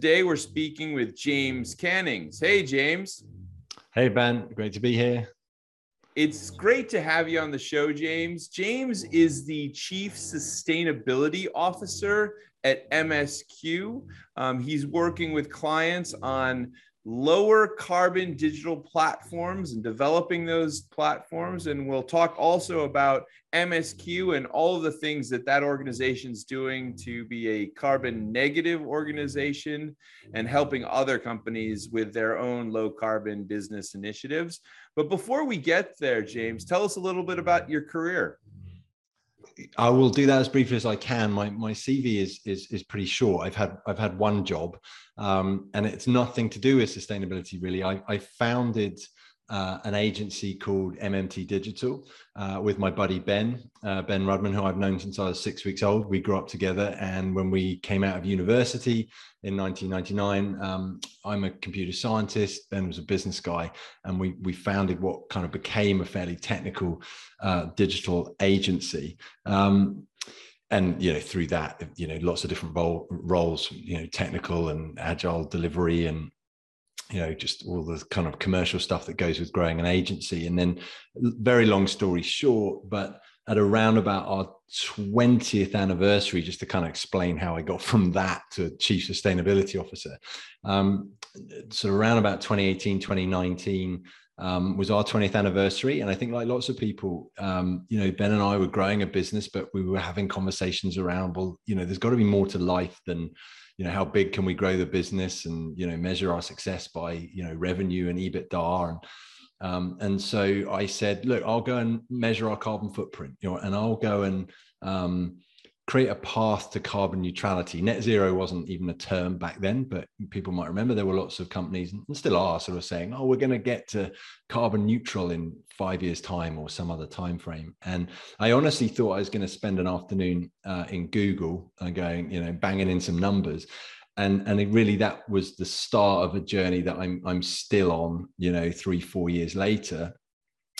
Today we're speaking with James Cannings. Hey, James. Hey, Ben. Great to be here. It's great to have you on the show, James. James is the Chief Sustainability Officer at MSQ. Um, he's working with clients on lower carbon digital platforms and developing those platforms. And we'll talk also about MSQ and all of the things that that organization is doing to be a carbon negative organization and helping other companies with their own low carbon business initiatives. But before we get there, James, tell us a little bit about your career. I will do that as briefly as I can. My my CV is is is pretty short. I've had I've had one job, um, and it's nothing to do with sustainability really. I, I founded uh, an agency called MMT Digital uh, with my buddy Ben, uh, Ben Rudman, who I've known since I was six weeks old. We grew up together. And when we came out of university in 1999, um, I'm a computer scientist, Ben was a business guy. And we, we founded what kind of became a fairly technical uh, digital agency. Um, and you know through that you know lots of different role, roles you know technical and agile delivery and you know just all the kind of commercial stuff that goes with growing an agency. And then very long story short but at around about our 20th anniversary just to kind of explain how i got from that to chief sustainability officer um, so around about 2018 2019 um, was our 20th anniversary. And i think like lots of people um, you know ben and i were growing a business but we were having conversations around well you know there's got to be more to life than you know how big can we grow the business and you know measure our success by you know revenue and ebitda. And um, and so i said look i'll go and measure our carbon footprint you know and i'll go and um, create a path to carbon neutrality. Net zero wasn't even a term back then, but people might remember there were lots of companies and still are sort of saying, "Oh, we're going to get to carbon neutral in five years' time or some other time frame." And I honestly thought I was going to spend an afternoon uh, in Google and going, you know, banging in some numbers. And, and it really that was the start of a journey that I'm I'm still on, you know, three four years later,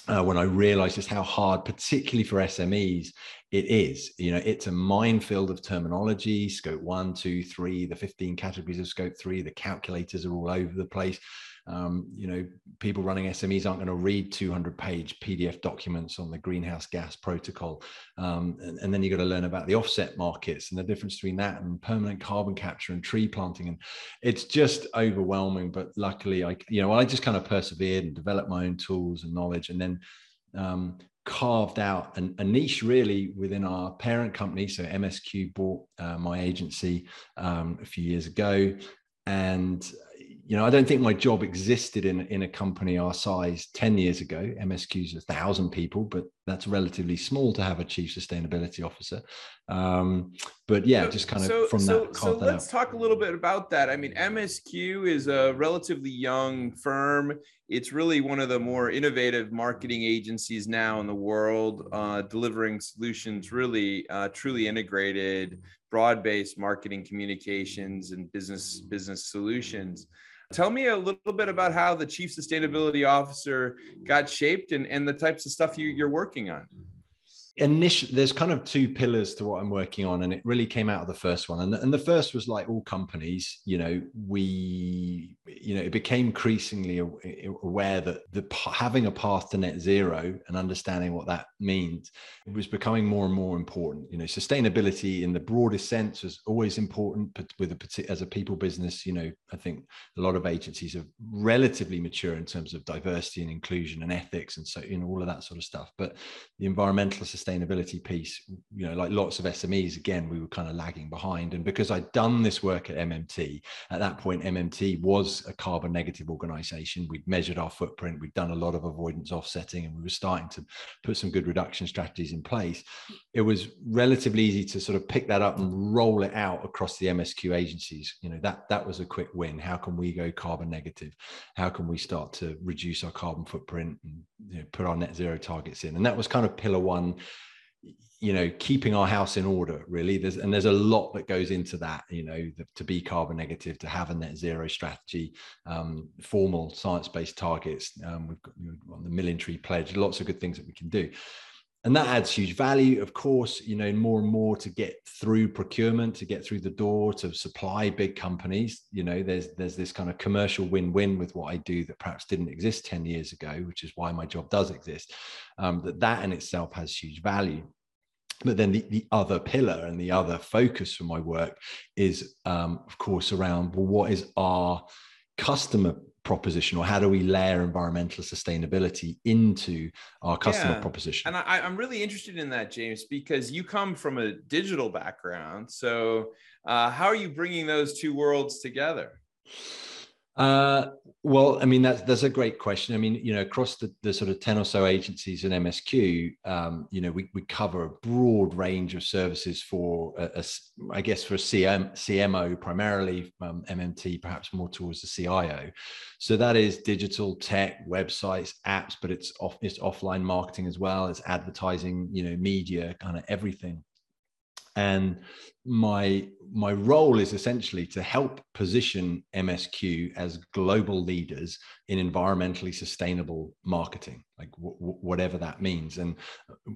uh, when I realized just how hard, particularly for SMEs, it is. You know, it's a minefield of terminology, scope one, two, three, the 15 categories of scope three, the calculators are all over the place. Um, you know, people running SMEs aren't going to read 200 page PDF documents on the greenhouse gas protocol. Um, and, and, then you've got to learn about the offset markets and the difference between that and permanent carbon capture and tree planting. And it's just overwhelming. But luckily, I, you know, I just kind of persevered and developed my own tools and knowledge. And then um, carved out an, a niche really within our parent company. So MSQ bought uh, my agency um, a few years ago, and you know, I don't think my job existed in, in a company our size 10 years ago. MSQ's a thousand people, but that's relatively small to have a chief sustainability officer. Um, but yeah, so, just kind of so, from so, that. So let's out. talk a little bit about that. I mean, MSQ is a relatively young firm. It's really one of the more innovative marketing agencies now in the world, uh, delivering solutions really uh, truly integrated, broad-based marketing communications and business business solutions. Tell me a little bit about how the chief sustainability officer got shaped and, and the types of stuff you, you're working on initially there's kind of two pillars to what i'm working on and it really came out of the first one. And, and the first was like all companies you know we you know it became increasingly aware that the having a path to net zero and understanding what that means was becoming more and more important. You know sustainability in the broadest sense was always important but with a as a people business you know i think a lot of agencies are relatively mature in terms of diversity and inclusion and ethics and so you know all of that sort of stuff. But the environmental sustainability sustainability piece, you know, like lots of SMEs, again, we were kind of lagging behind. And because I'd done this work at MMT, at that point, MMT was a carbon negative organization. We'd measured our footprint, we'd done a lot of avoidance offsetting, and we were starting to put some good reduction strategies in place. It was relatively easy to sort of pick that up and roll it out across the MSQ agencies. You know, that that was a quick win. How can we go carbon negative? How can we start to reduce our carbon footprint and you know, put our net zero targets in? And that was kind of pillar one you know keeping our house in order really. There's and there's a lot that goes into that you know the, to be carbon negative to have a net zero strategy um, formal science-based targets um, we've got you know, the million tree pledge lots of good things that we can do. And that adds huge value of course you know more and more to get through procurement to get through the door to supply big companies. You know there's there's this kind of commercial win-win with what i do that perhaps didn't exist 10 years ago which is why my job does exist um, that that in itself has huge value but then the, the other pillar and the other focus for my work is um, of course around well what is our customer proposition or how do we layer environmental sustainability into our customer yeah. proposition? And I, am really interested in that james because you come from a digital background. So uh, how are you bringing those two worlds together uh, well, I mean, that's that's a great question. I mean, you know, across the, the sort of 10 or so agencies in MSQ, um, you know, we, we cover a broad range of services for, a, a, I guess, for a CM, CMO primarily, um, MMT perhaps more towards the CIO. So that is digital tech, websites, apps, but it's off, it's offline marketing as well. It's advertising, you know, media, kind of everything and my my role is essentially to help position MSQ as global leaders in environmentally sustainable marketing, like w- w- whatever that means. And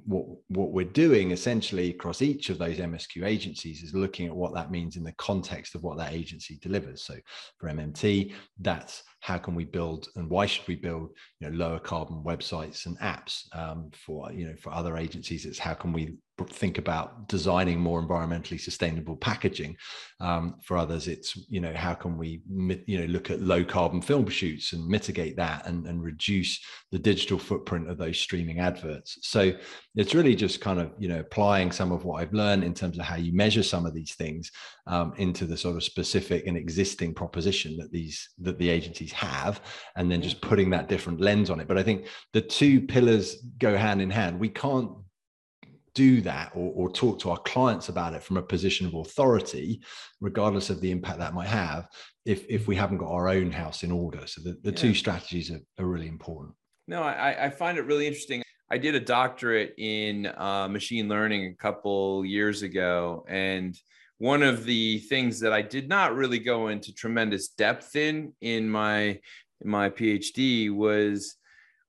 what what we're doing essentially across each of those MSQ agencies is looking at what that means in the context of what that agency delivers. So for MMT, that's how can we build and why should we build you know lower carbon websites and apps um, for you know for other agencies it's how can we think about designing more environmentally sustainable packaging um, for others it's you know how can we you know look at low carbon film shoots and mitigate that and, and reduce the digital footprint of those streaming adverts. So it's really just kind of you know applying some of what i've learned in terms of how you measure some of these things um, into the sort of specific and existing proposition that these that the agencies have and then just putting that different lens on it. But i think the two pillars go hand in hand. We can't do that or, or, talk to our clients about it from a position of authority, regardless of the impact that might have, if, if we haven't got our own house in order. So the, the yeah. two strategies are, are, really important. No, I, I, find it really interesting. I did a doctorate in uh, machine learning a couple years ago. And one of the things that I did not really go into tremendous depth in in my in my PhD was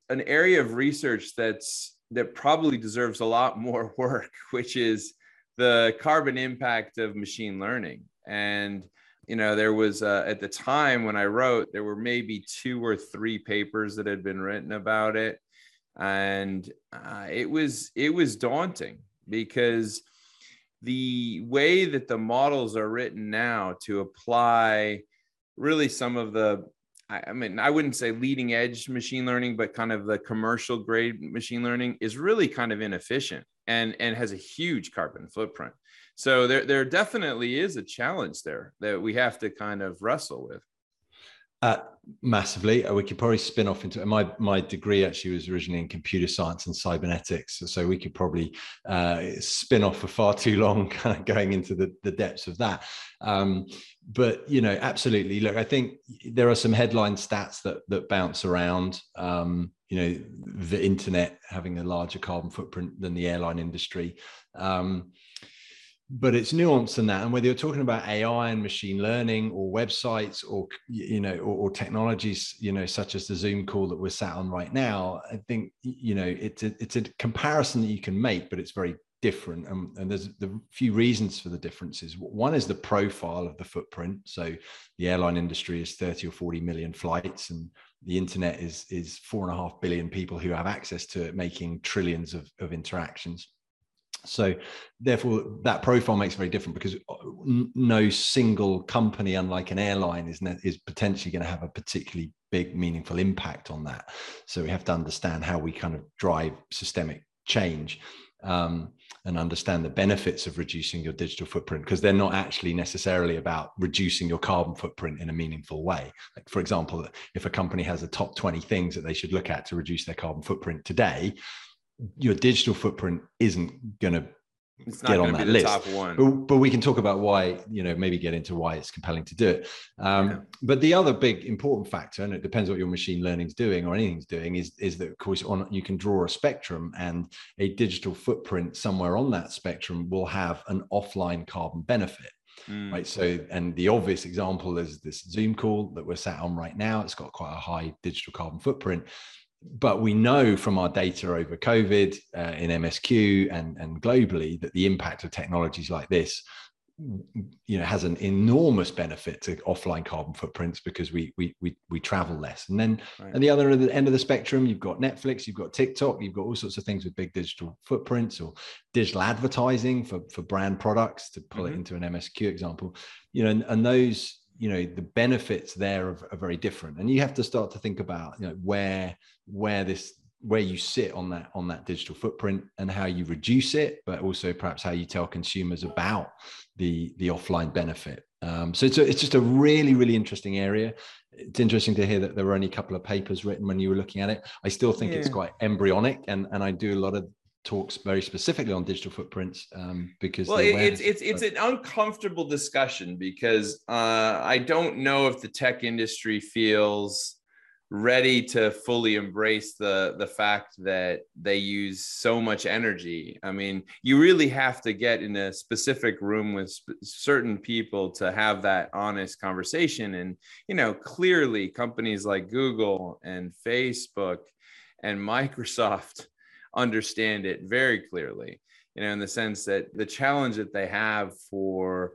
an area of research that's that probably deserves a lot more work, which is the carbon impact of machine learning. And you know, there was uh, at the time when I wrote, there were maybe two or three papers that had been written about it, and uh, it was it was daunting because the way that the models are written now to apply really some of the I, mean i wouldn't say leading edge machine learning but kind of the commercial grade machine learning is really kind of inefficient and and has a huge carbon footprint. So there there definitely is a challenge there that we have to kind of wrestle with uh, massively. Uh, we could probably spin off into my my degree actually was originally in computer science and cybernetics, so we could probably uh, spin off for far too long, kind of going into the, the depths of that. Um, but you know, absolutely. Look, I think there are some headline stats that that bounce around. Um, you know, the internet having a larger carbon footprint than the airline industry. Um, but it's nuanced in that. And whether you're talking about ai and machine learning or websites or you know or, or, technologies you know such as the zoom call that we're sat on right now i think you know it's a, it's a comparison that you can make but it's very different. And, and there's a few reasons for the differences. One is the profile of the footprint. So the airline industry is 30 or 40 million flights and the internet is is four and a half billion people who have access to it making trillions of, of interactions so, therefore, that profile makes it very different because uh, no single company, unlike an airline, is is potentially going to have a particularly big, meaningful impact on that. So we have to understand how we kind of drive systemic change. um, and understand the benefits of reducing your digital footprint because they're not actually necessarily about reducing your carbon footprint in a meaningful way. Like, for example, if a company has a top 20 things that they should look at to reduce their carbon footprint today, your digital footprint isn't going to get on that list. but, but we can talk about why you know maybe get into why it's compelling to do it um, Yeah. but the other big important factor and it depends what your machine learning's doing or anything's doing is is that of course on you can draw a spectrum and a digital footprint somewhere on that spectrum will have an offline carbon benefit Mm. right so and the obvious example is this zoom call that we're sat on right now it's got quite a high digital carbon footprint but we know from our data over covid uh, in msq and and globally that the impact of technologies like this you know has an enormous benefit to offline carbon footprints because we we we, we travel less and then Right. at the other end of the, end of the spectrum you've got netflix you've got tiktok you've got all sorts of things with big digital footprints or digital advertising for for brand products to pull Mhm. it into an msq example you know and, and those you know the benefits there are, are very different. And you have to start to think about you know where where this where you sit on that on that digital footprint and how you reduce it but also perhaps how you tell consumers about the the offline benefit. Um, so it's, a, it's just a really really interesting area. It's interesting to hear that there were only a couple of papers written when you were looking at it. I still think it's quite embryonic and and i do a lot of talks very specifically on digital footprints um, because well it, it's it's it's an uncomfortable discussion because uh, i don't know if the tech industry feels ready to fully embrace the the fact that they use so much energy. I mean you really have to get in a specific room with sp- certain people to have that honest conversation. And you know clearly companies like google and facebook and microsoft understand it very clearly you know in the sense that the challenge that they have for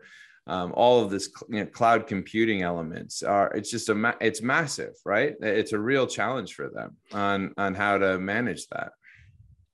um, all of this you know, cloud computing elements are it's just a ma- it's massive right? It's a real challenge for them on on how to manage that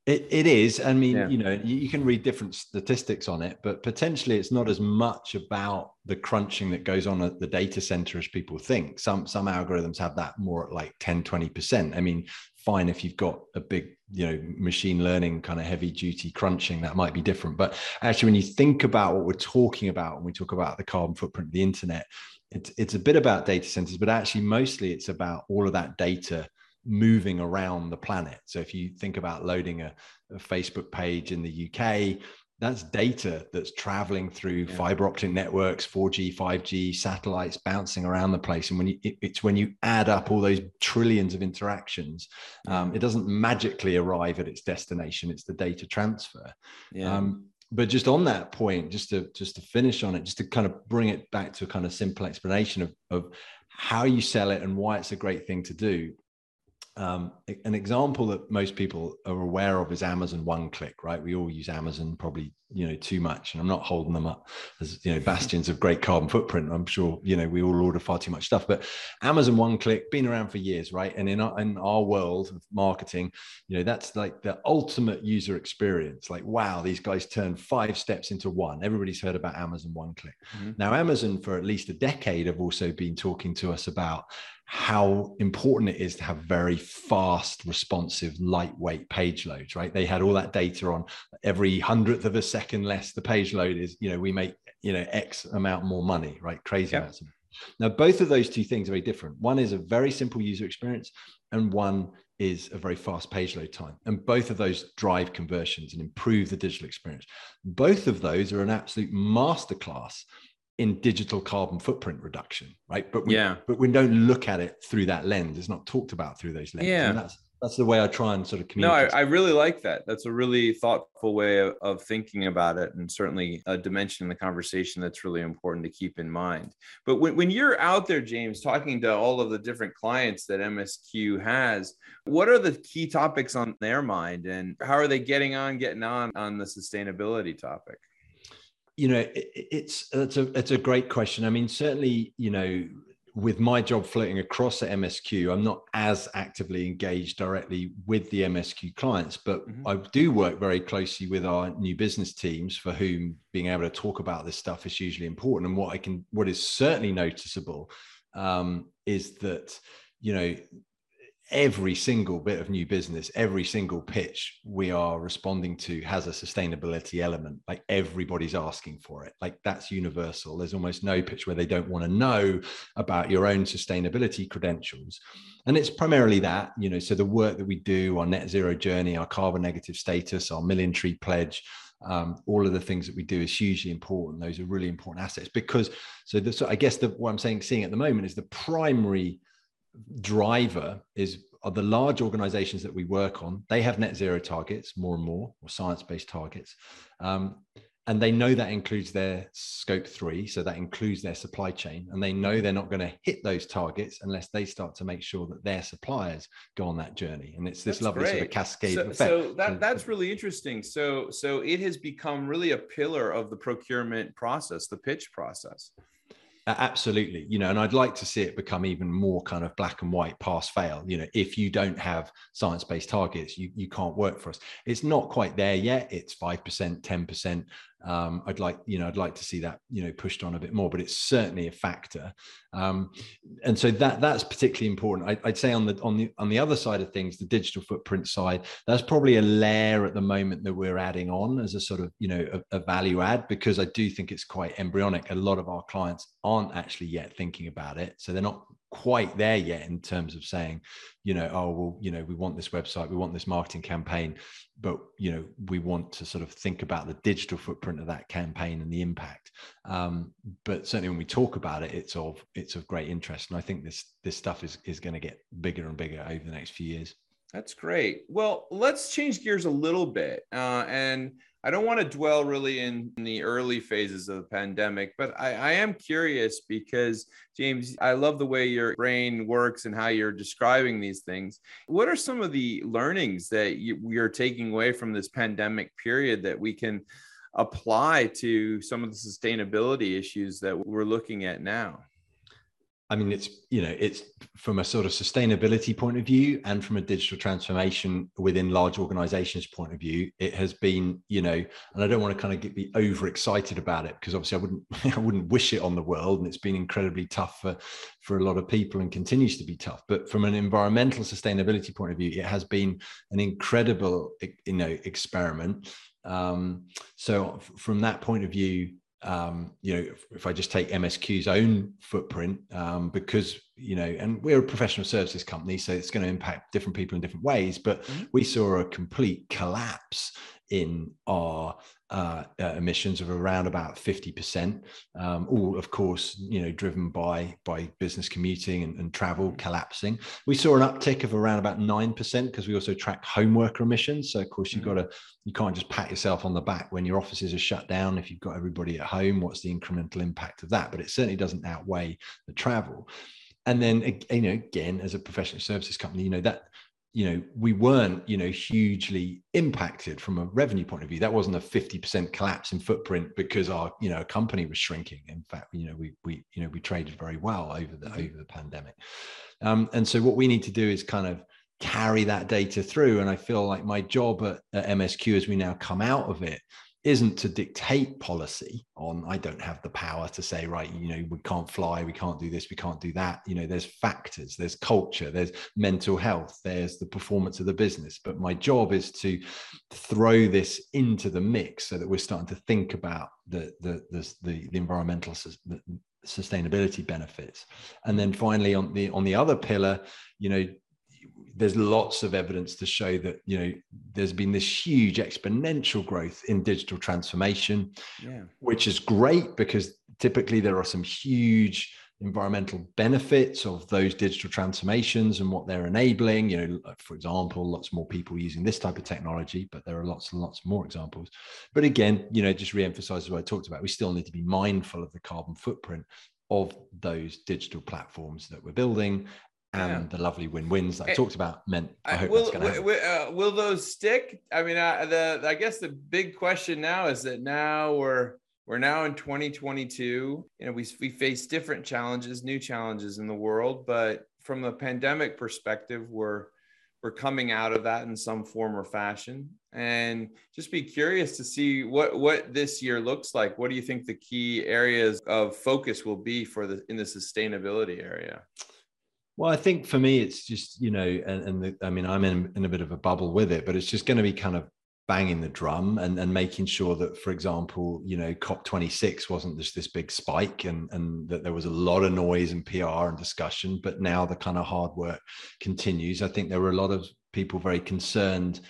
It, it is. I mean, Yeah. you know, you, you can read different statistics on it, but potentially it's not as much about the crunching that goes on at the data center as people think. Some some algorithms have that more at like 10, 20%. I mean, fine if you've got a big, you know, machine learning kind of heavy duty crunching, that might be different. But actually, when you think about what we're talking about when we talk about the carbon footprint of the internet, it's it's a bit about data centers, but actually mostly it's about all of that data moving around the planet. So if you think about loading a, a Facebook page in the UK, that's data that's traveling through Yeah. fiber optic networks, 4G, 5G, satellites bouncing around the place. And when you, it- it's when you add up all those trillions of interactions, um, it doesn't magically arrive at its destination. It's the data transfer. yeah Um, but just on that point, just to just to finish on it, just to kind of bring it back to a kind of simple explanation of, of how you sell it and why it's a great thing to do. Um, an example that most people are aware of is Amazon One Click, right? We all use Amazon probably, you know, too much, and I'm not holding them up as you know bastions of great carbon footprint. I'm sure you know we all order far too much stuff, but Amazon One Click been around for years, right? And in our, in our world of marketing, you know that's like the ultimate user experience like wow these guys turn five steps into one everybody's heard about amazon one click Mhm. now amazon for at least a decade have also been talking to us about how important it is to have very fast responsive lightweight page loads right they had all that data on every hundredth of a second less the page load is you know we make you know x amount more money right crazy Yep. amounts of now both of those two things are very different one is a very simple user experience and one is a very fast page load time. And both of those drive conversions and improve the digital experience. Both of those are an absolute masterclass in digital carbon footprint reduction, right? But we, Yeah. but we don't look at it through that lens. It's not talked about through those lenses. Yeah. And that's that's the way I try and sort of communicate. no I. I really like that that's a really thoughtful way of, of thinking about it and certainly a dimension in the conversation that's really important to keep in mind but when, when you're out there james talking to all of the different clients that msq has what are the key topics on their mind and how are they getting on getting on on the sustainability topic you know it, it's it's a it's a great question i mean certainly you know with my job floating across at msq i'm not as actively engaged directly with the msq clients but Mhm. i do work very closely with our new business teams for whom being able to talk about this stuff is hugely important and what i can what is certainly noticeable um, is that you know every single bit of new business, every single pitch we are responding to has a sustainability element. Like everybody's asking for it. Like that's universal. There's almost no pitch where they don't want to know about your own sustainability credentials. And it's primarily that, you know, so the work that we do, our net zero journey, our carbon negative status, our million tree pledge, um, all of the things that we do is hugely important. Those are really important assets because so, the, so I guess the, what I'm saying, seeing at the moment is the primary driver is are the large organizations that we work on they have net zero targets more and more or science-based targets. Um, and they know that includes their scope three so that includes their supply chain and they know they're not going to hit those targets unless they start to make sure that their suppliers go on that journey. And it's this that's lovely great. sort of cascade so, effect. so that, that's really interesting. So so it has become really a pillar of the procurement process the pitch process absolutely you know and i'd like to see it become even more kind of black and white pass fail you know if you don't have science based targets you, you can't work for us. It's not quite there yet it's 5% 10% um, I'd like, you know, I'd like to see that, you know, pushed on a bit more, but it's certainly a factor. Um, and so that that's particularly important. I, would say on the on the on the other side of things, the digital footprint side, that's probably a layer at the moment that we're adding on as a sort of, you know, a, a value add because I do think it's quite embryonic. A lot of our clients aren't actually yet thinking about it, so they're not quite there yet in terms of saying, you know, oh well, you know, we want this website, we want this marketing campaign, but you know, we want to sort of think about the digital footprint of that campaign and the impact. Um, but certainly when we talk about it, it's of it's of great interest, and I think this this stuff is is going to get bigger and bigger over the next few years. That's great. Well, let's change gears a little bit uh, and I don't want to dwell really in, the early phases of the pandemic, but I, I, am curious because, James, I love the way your brain works and how you're describing these things. What are some of the learnings that you, are taking away from this pandemic period that we can apply to some of the sustainability issues that we're looking at now? I mean, it's you know, it's from a sort of sustainability point of view and from a digital transformation within large organizations point of view, it has been, you know, and I don't want to kind of get be overexcited about it because obviously I wouldn't I wouldn't wish it on the world, and it's been incredibly tough for for a lot of people and continues to be tough. But from an environmental sustainability point of view, it has been an incredible, you know, experiment. Um, so from that point of view, um, you know, if, if, I just take MSQ's own footprint, um, because you know, and we're a professional services company, so it's going to impact different people in different ways. But mm-hmm. we saw a complete collapse in our uh, uh, emissions of around about 50%, um, all of course, you know, driven by by business commuting and, and, travel mm. collapsing. We saw an uptick of around about 9% because we also track home worker emissions. So of course you've mm-hmm. got to, you can't just pat yourself on the back when your offices are shut down. If you've got everybody at home, what's the incremental impact of that? But it certainly doesn't outweigh the travel and then you know again as a professional services company you know that you know we weren't you know hugely impacted from a revenue point of view. That wasn't a 50% collapse in footprint because our you know company was shrinking. In fact you know we we you know we traded very well over the mm-hmm. over the pandemic. Um, and so what we need to do is kind of carry that data through. And i feel like my job at, at msq as we now come out of it isn't to dictate policy on i don't have the power to say right you know we can't fly we can't do this we can't do that. You know there's factors there's culture there's mental health there's the performance of the business. But my job is to throw this into the mix so that we're starting to think about the the the, the, the environmental the sustainability benefits. And then finally on the on the other pillar you know there's lots of evidence to show that you know there's been this huge exponential growth in digital transformation yeah. which is great because typically there are some huge environmental benefits of those digital transformations and what they're enabling you know for example lots more people using this type of technology but there are lots and lots more examples but again you know just re-emphasizes what i talked about we still need to be mindful of the carbon footprint of those digital platforms that we're building and yeah. the lovely win-wins that I talked about meant I hope will, that's will, uh, will those stick? I mean, uh, the I guess the big question now is that now we're we're now in 2022. You know, we we face different challenges, new challenges in the world, but from a pandemic perspective, we're we're coming out of that in some form or fashion and just be curious to see what what this year looks like what do you think the key areas of focus will be for the in the sustainability area Well, I think for me, it's just you know, and, and the, I mean, I'm in, in a bit of a bubble with it, but it's just going to be kind of banging the drum and, and making sure that, for example, you know, COP26 wasn't just this big spike and, and that there was a lot of noise and PR and discussion, but now the kind of hard work continues. I think there were a lot of people very concerned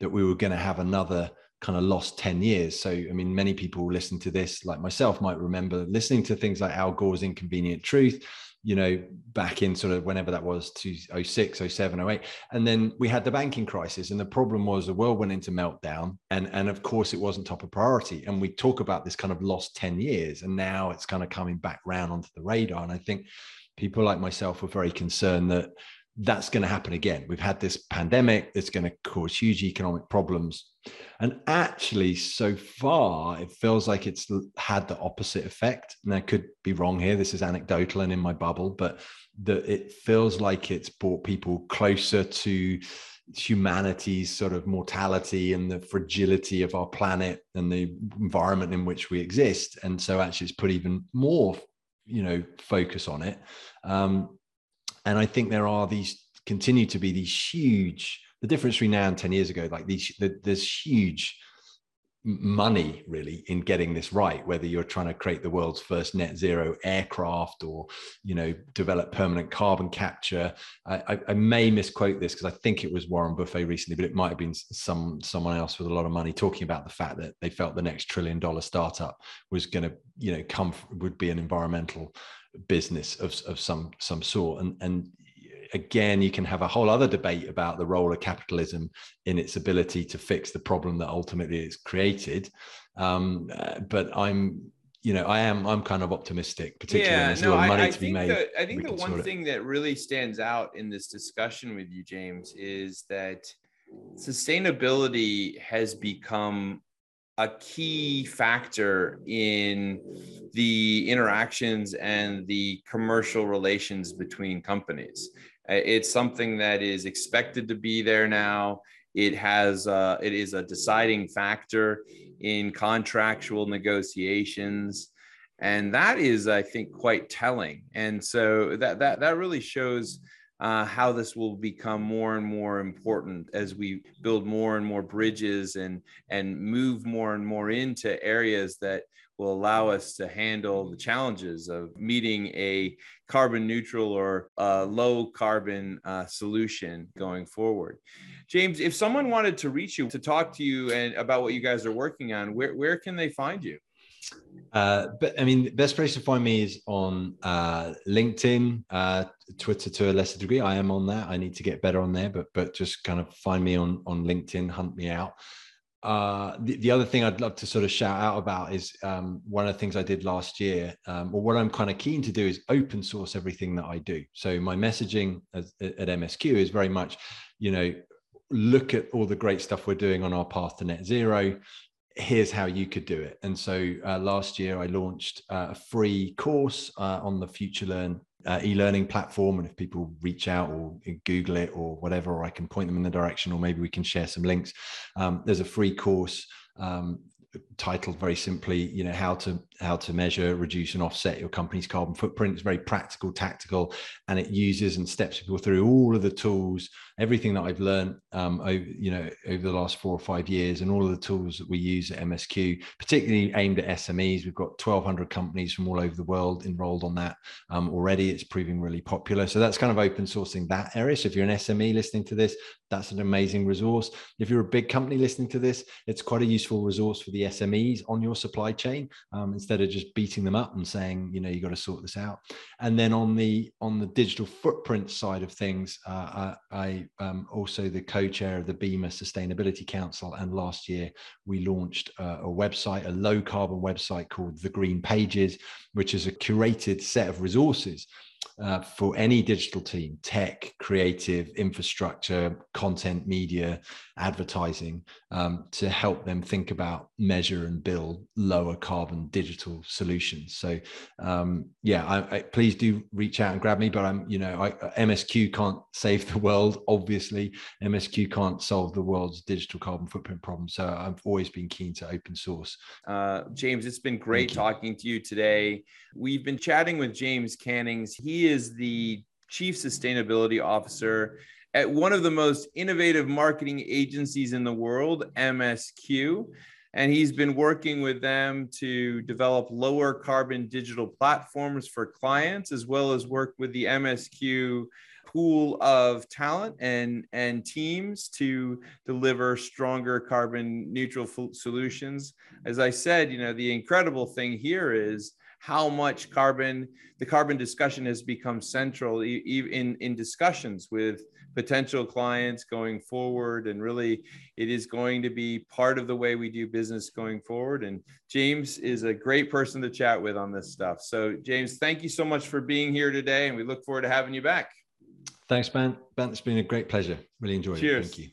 that we were going to have another kind of lost 10 years. So, I mean, many people who listen to this, like myself, might remember listening to things like Al Gore's Inconvenient Truth, you know, back in sort of whenever that was, 06, 07, 08. And then we had the banking crisis. And the problem was the world went into meltdown. And, and of course, it wasn't top of priority. And we talk about this kind of lost 10 years. And now it's kind of coming back round onto the radar. And I think people like myself were very concerned that that's going to happen again. We've had this pandemic that's going to cause huge economic problems. And actually, so far, it feels like it's had the opposite effect. And I could be wrong here. This is anecdotal and in my bubble, but that it feels like it's brought people closer to humanity's sort of mortality and the fragility of our planet and the environment in which we exist. And so actually, it's put even more, you know, focus on it. Um, and I think there are these continue to be these huge the difference between now and 10 years ago like these the, there's huge money really in getting this right whether you're trying to create the world's first net zero aircraft or you know develop permanent carbon capture. I, I may misquote this because i think it was warren buffett recently but it might have been some someone else with a lot of money talking about the fact that they felt the next trillion dollar startup was going to you know come would be an environmental business of, of some some sort. And and again you can have a whole other debate about the role of capitalism in its ability to fix the problem that ultimately it's created. Um, uh, but i'm you know i am i'm kind of optimistic particularly yeah, when there's no, a lot of money I, I to be made the, i think the one thing it. that really stands out in this discussion with you james is that sustainability has become a key factor in the interactions and the commercial relations between companies. Uh, it's something that is expected to be there now. It has uh, it is a deciding factor in contractual negotiations, and that is, I think, quite telling. And so that that that really shows uh, how this will become more and more important as we build more and more bridges and and move more and more into areas that will allow us to handle the challenges of meeting a carbon neutral or low carbon uh, solution going forward. James, if someone wanted to reach you to talk to you and about what you guys are working on, where, where can they find you? Uh, but I mean, the best place to find me is on uh, LinkedIn, uh, Twitter to a lesser degree. I am on that. I need to get better on there, but but just kind of find me on on LinkedIn, hunt me out. Uh, the, the other thing I'd love to sort of shout out about is um, one of the things I did last year, um, or what I'm kind of keen to do is open source everything that I do. So my messaging at, at MSQ is very much, you know, look at all the great stuff we're doing on our path to net zero here's how you could do it. And so uh, last year I launched uh, a free course uh, on the FutureLearn uh, e-learning platform. And if people reach out or Google it or whatever, or I can point them in the direction, or maybe we can share some links. Um, there's a free course um, titled very simply you know how to how to measure reduce and offset your company's carbon footprint. It's very practical tactical and it uses and steps people through all of the tools everything that i've learned um, over, you know over the last four or five years and all of the tools that we use at msq particularly aimed at smes we've got 1200 companies from all over the world enrolled on that um, already. It's proving really popular. So that's kind of open sourcing that area. So if you're an sme listening to this that's an amazing resource. If you're a big company listening to this it's quite a useful resource for the smes on your supply chain um, instead of just beating them up and saying you know you got to sort this out. And then on the on the digital footprint side of things uh, I, I um, also the co-chair of the BIMA Sustainability Council, and last year we launched uh, a website, a low carbon website called The Green Pages, which is a curated set of resources uh, for any digital team tech creative infrastructure content media advertising um, to help them think about measure and build lower carbon digital solutions. So um, yeah I, I, please do reach out and grab me but i'm you know I, msq can't save the world obviously. Msq can't solve the world's digital carbon footprint problem. So i've always been keen to open source. Uh, james it's been great talking to you today. We've been chatting with james cannings he is the Chief Sustainability Officer at one of the most innovative marketing agencies in the world, MSQ. And he's been working with them to develop lower carbon digital platforms for clients, as well as work with the MSQ pool of talent and, and teams to deliver stronger carbon neutral solutions. As I said, you know, the incredible thing here is how much carbon the carbon discussion has become central in, in discussions with potential clients going forward. And really it is going to be part of the way we do business going forward. And james is a great person to chat with on this stuff. So james thank you so much for being here today and we look forward to having you back. Thanks ben. Ben it's been a great pleasure. Really enjoyed Cheers. it thank you